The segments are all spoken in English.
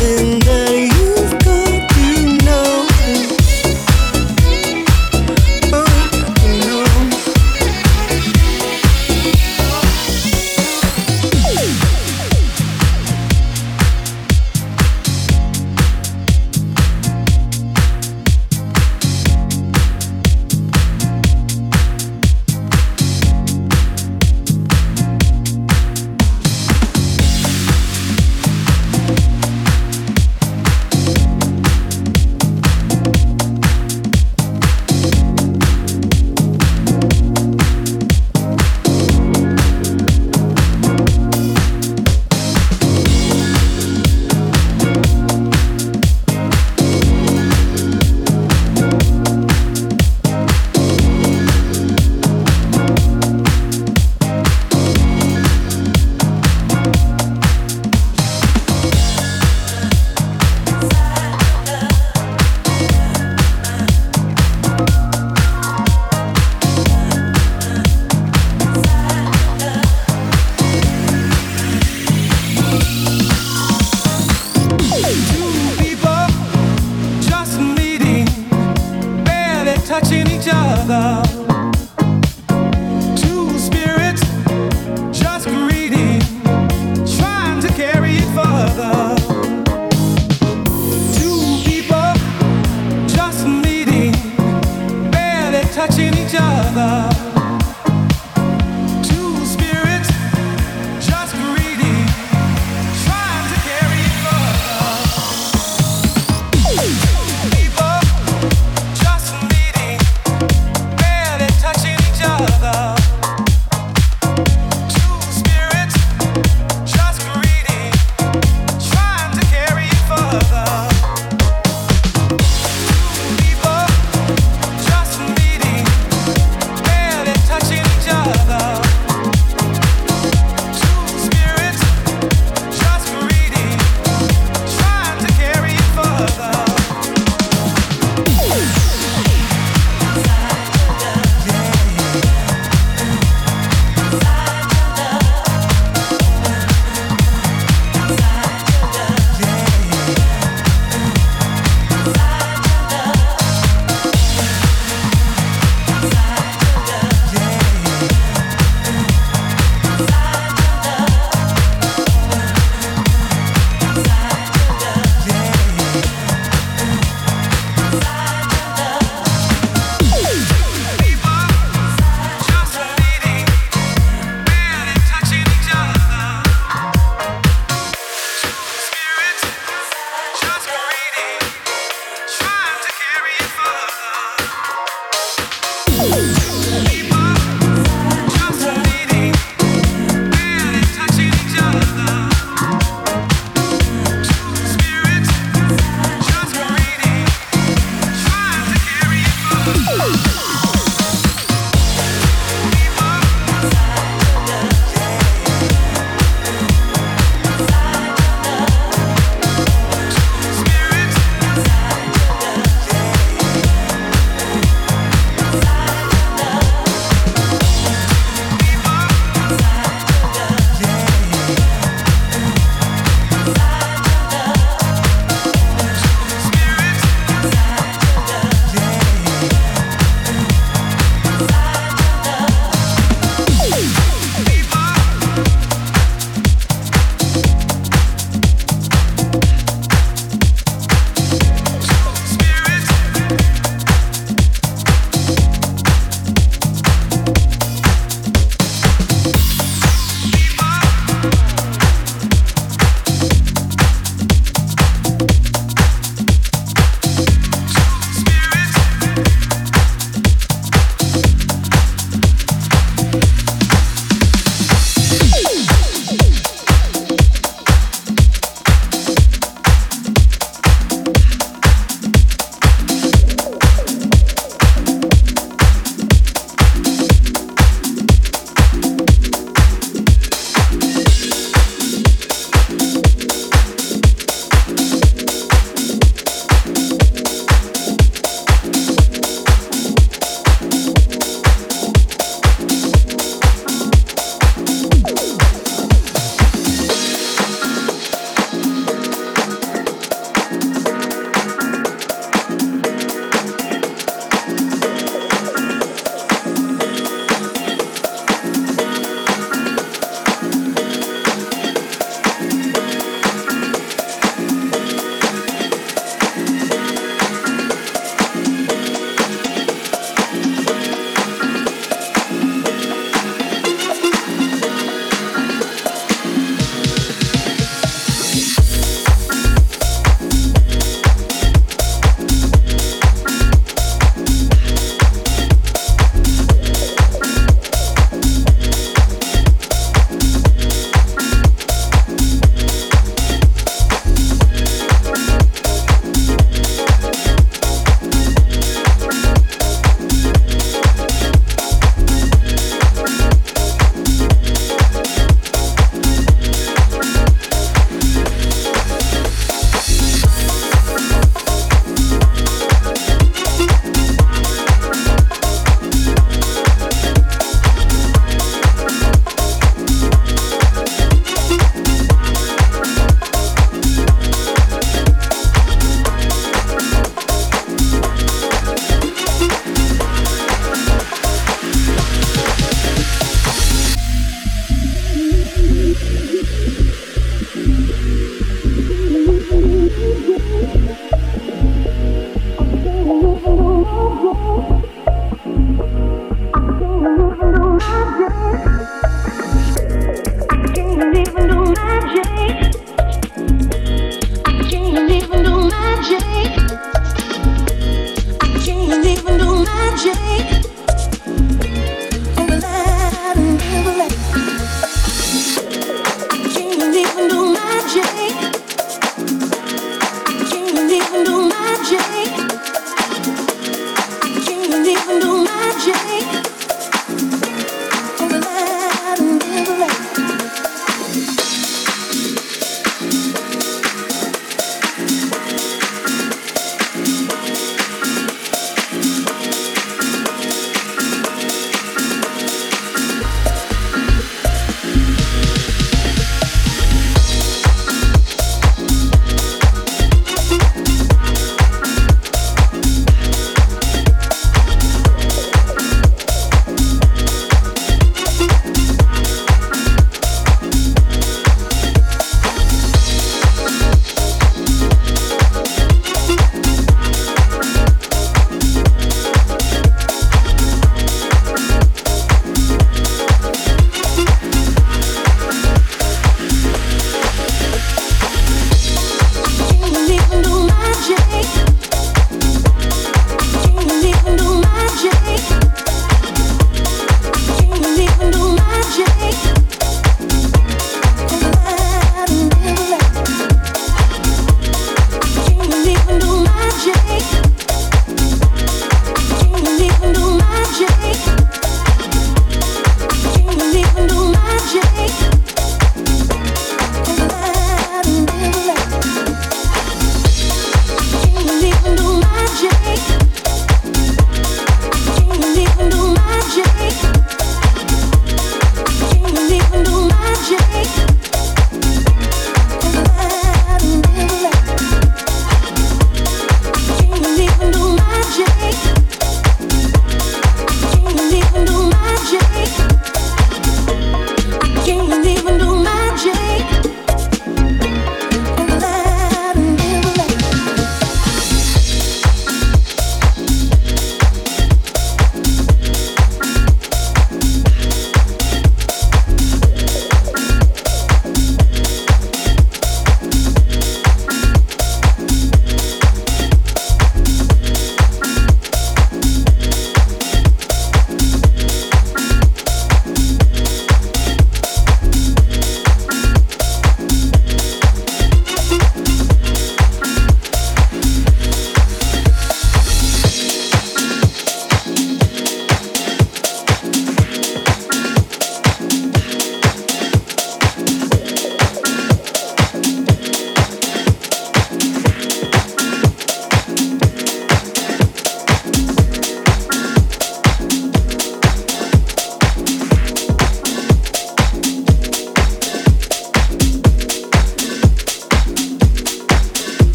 nothing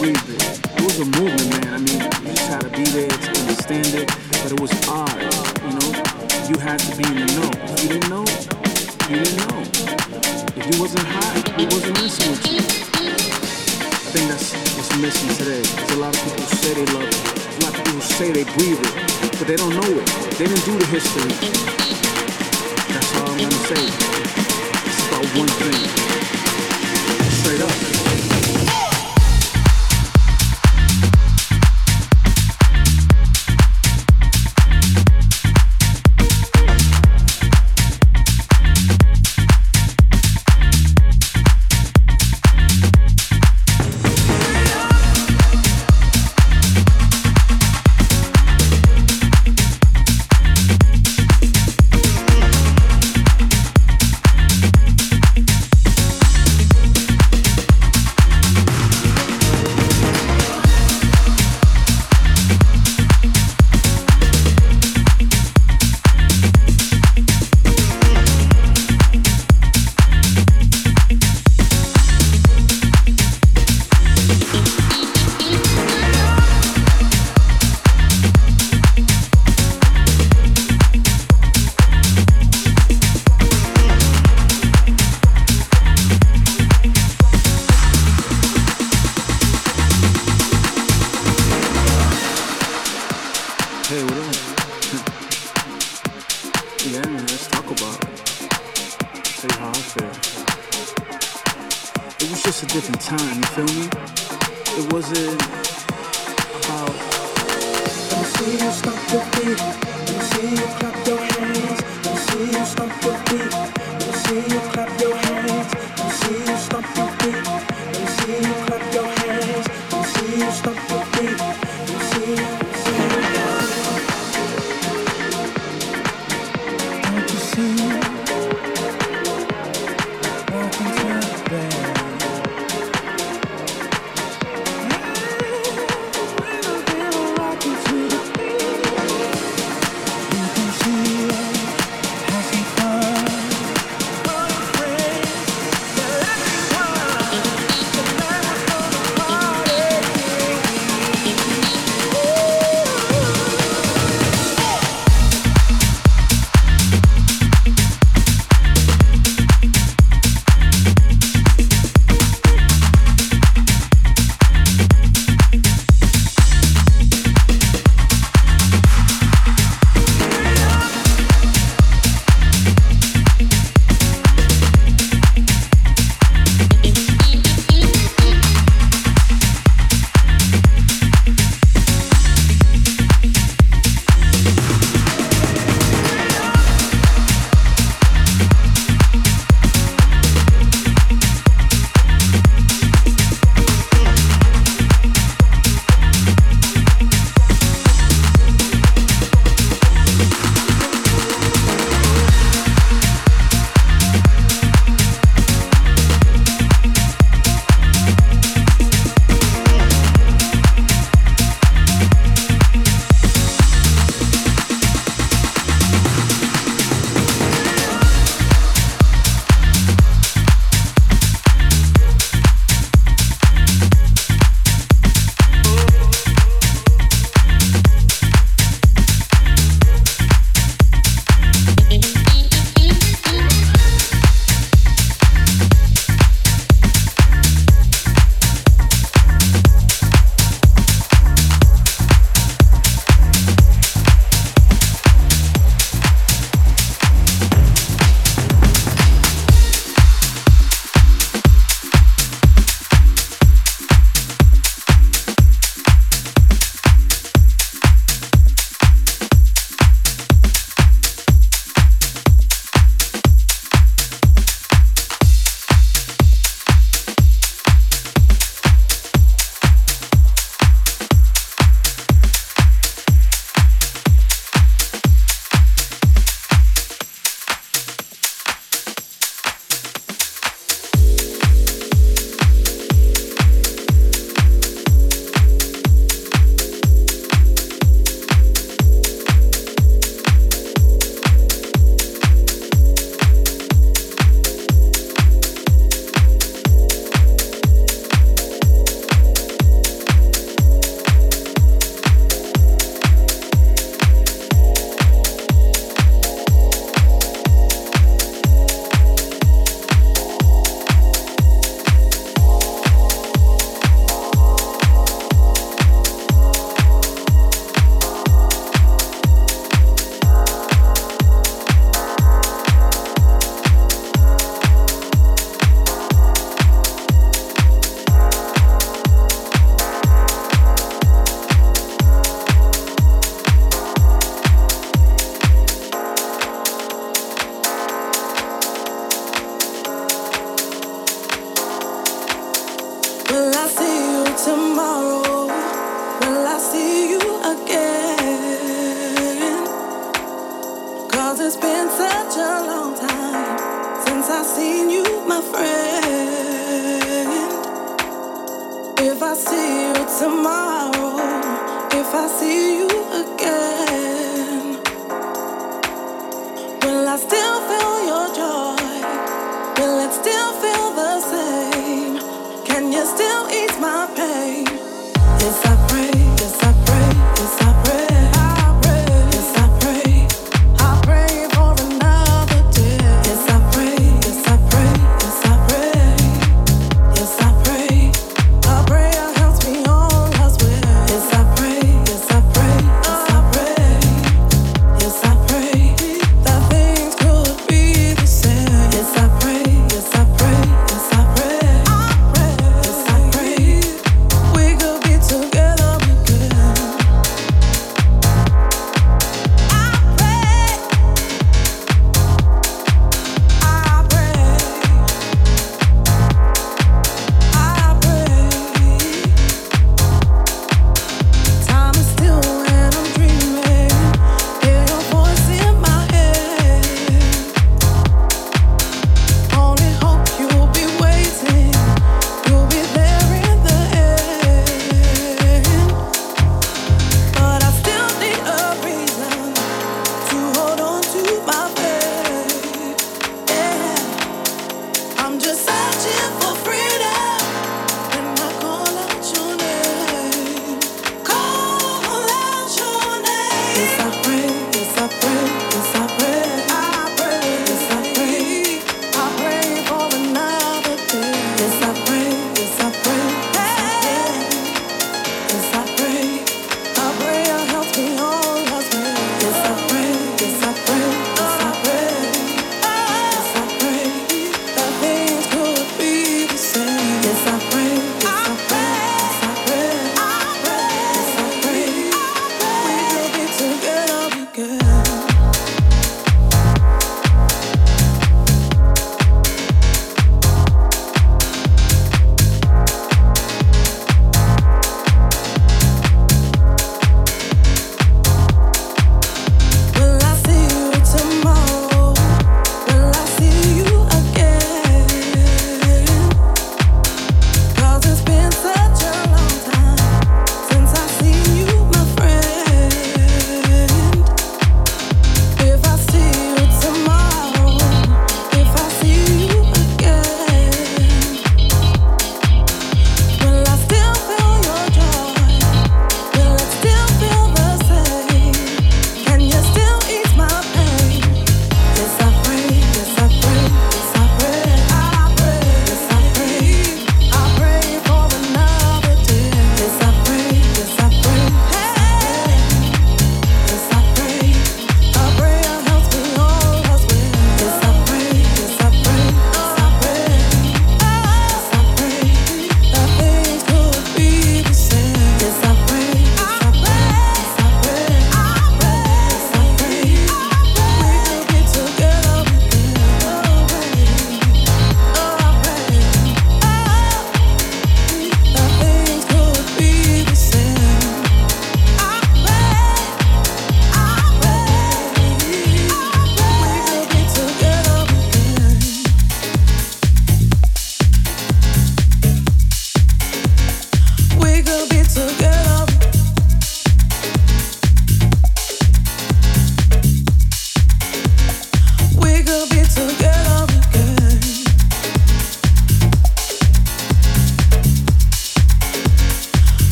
Breathed it. It was a movement, man. I mean, you just had to be there to understand it, but it was art. You know, you had to be in the know. If you didn't know, you didn't know. If you wasn't hot, we wasn't messing with you. I think that's what's missing today. There's a lot of people who say they love it. A lot of people who say they breathe it, but they don't know it. They didn't do the history. That's all I'm gonna say. It's about one thing. It was just a different time, you feel me? It wasn't about. See you your feet. See you clap your hands. See you your feet. See you clap your hands.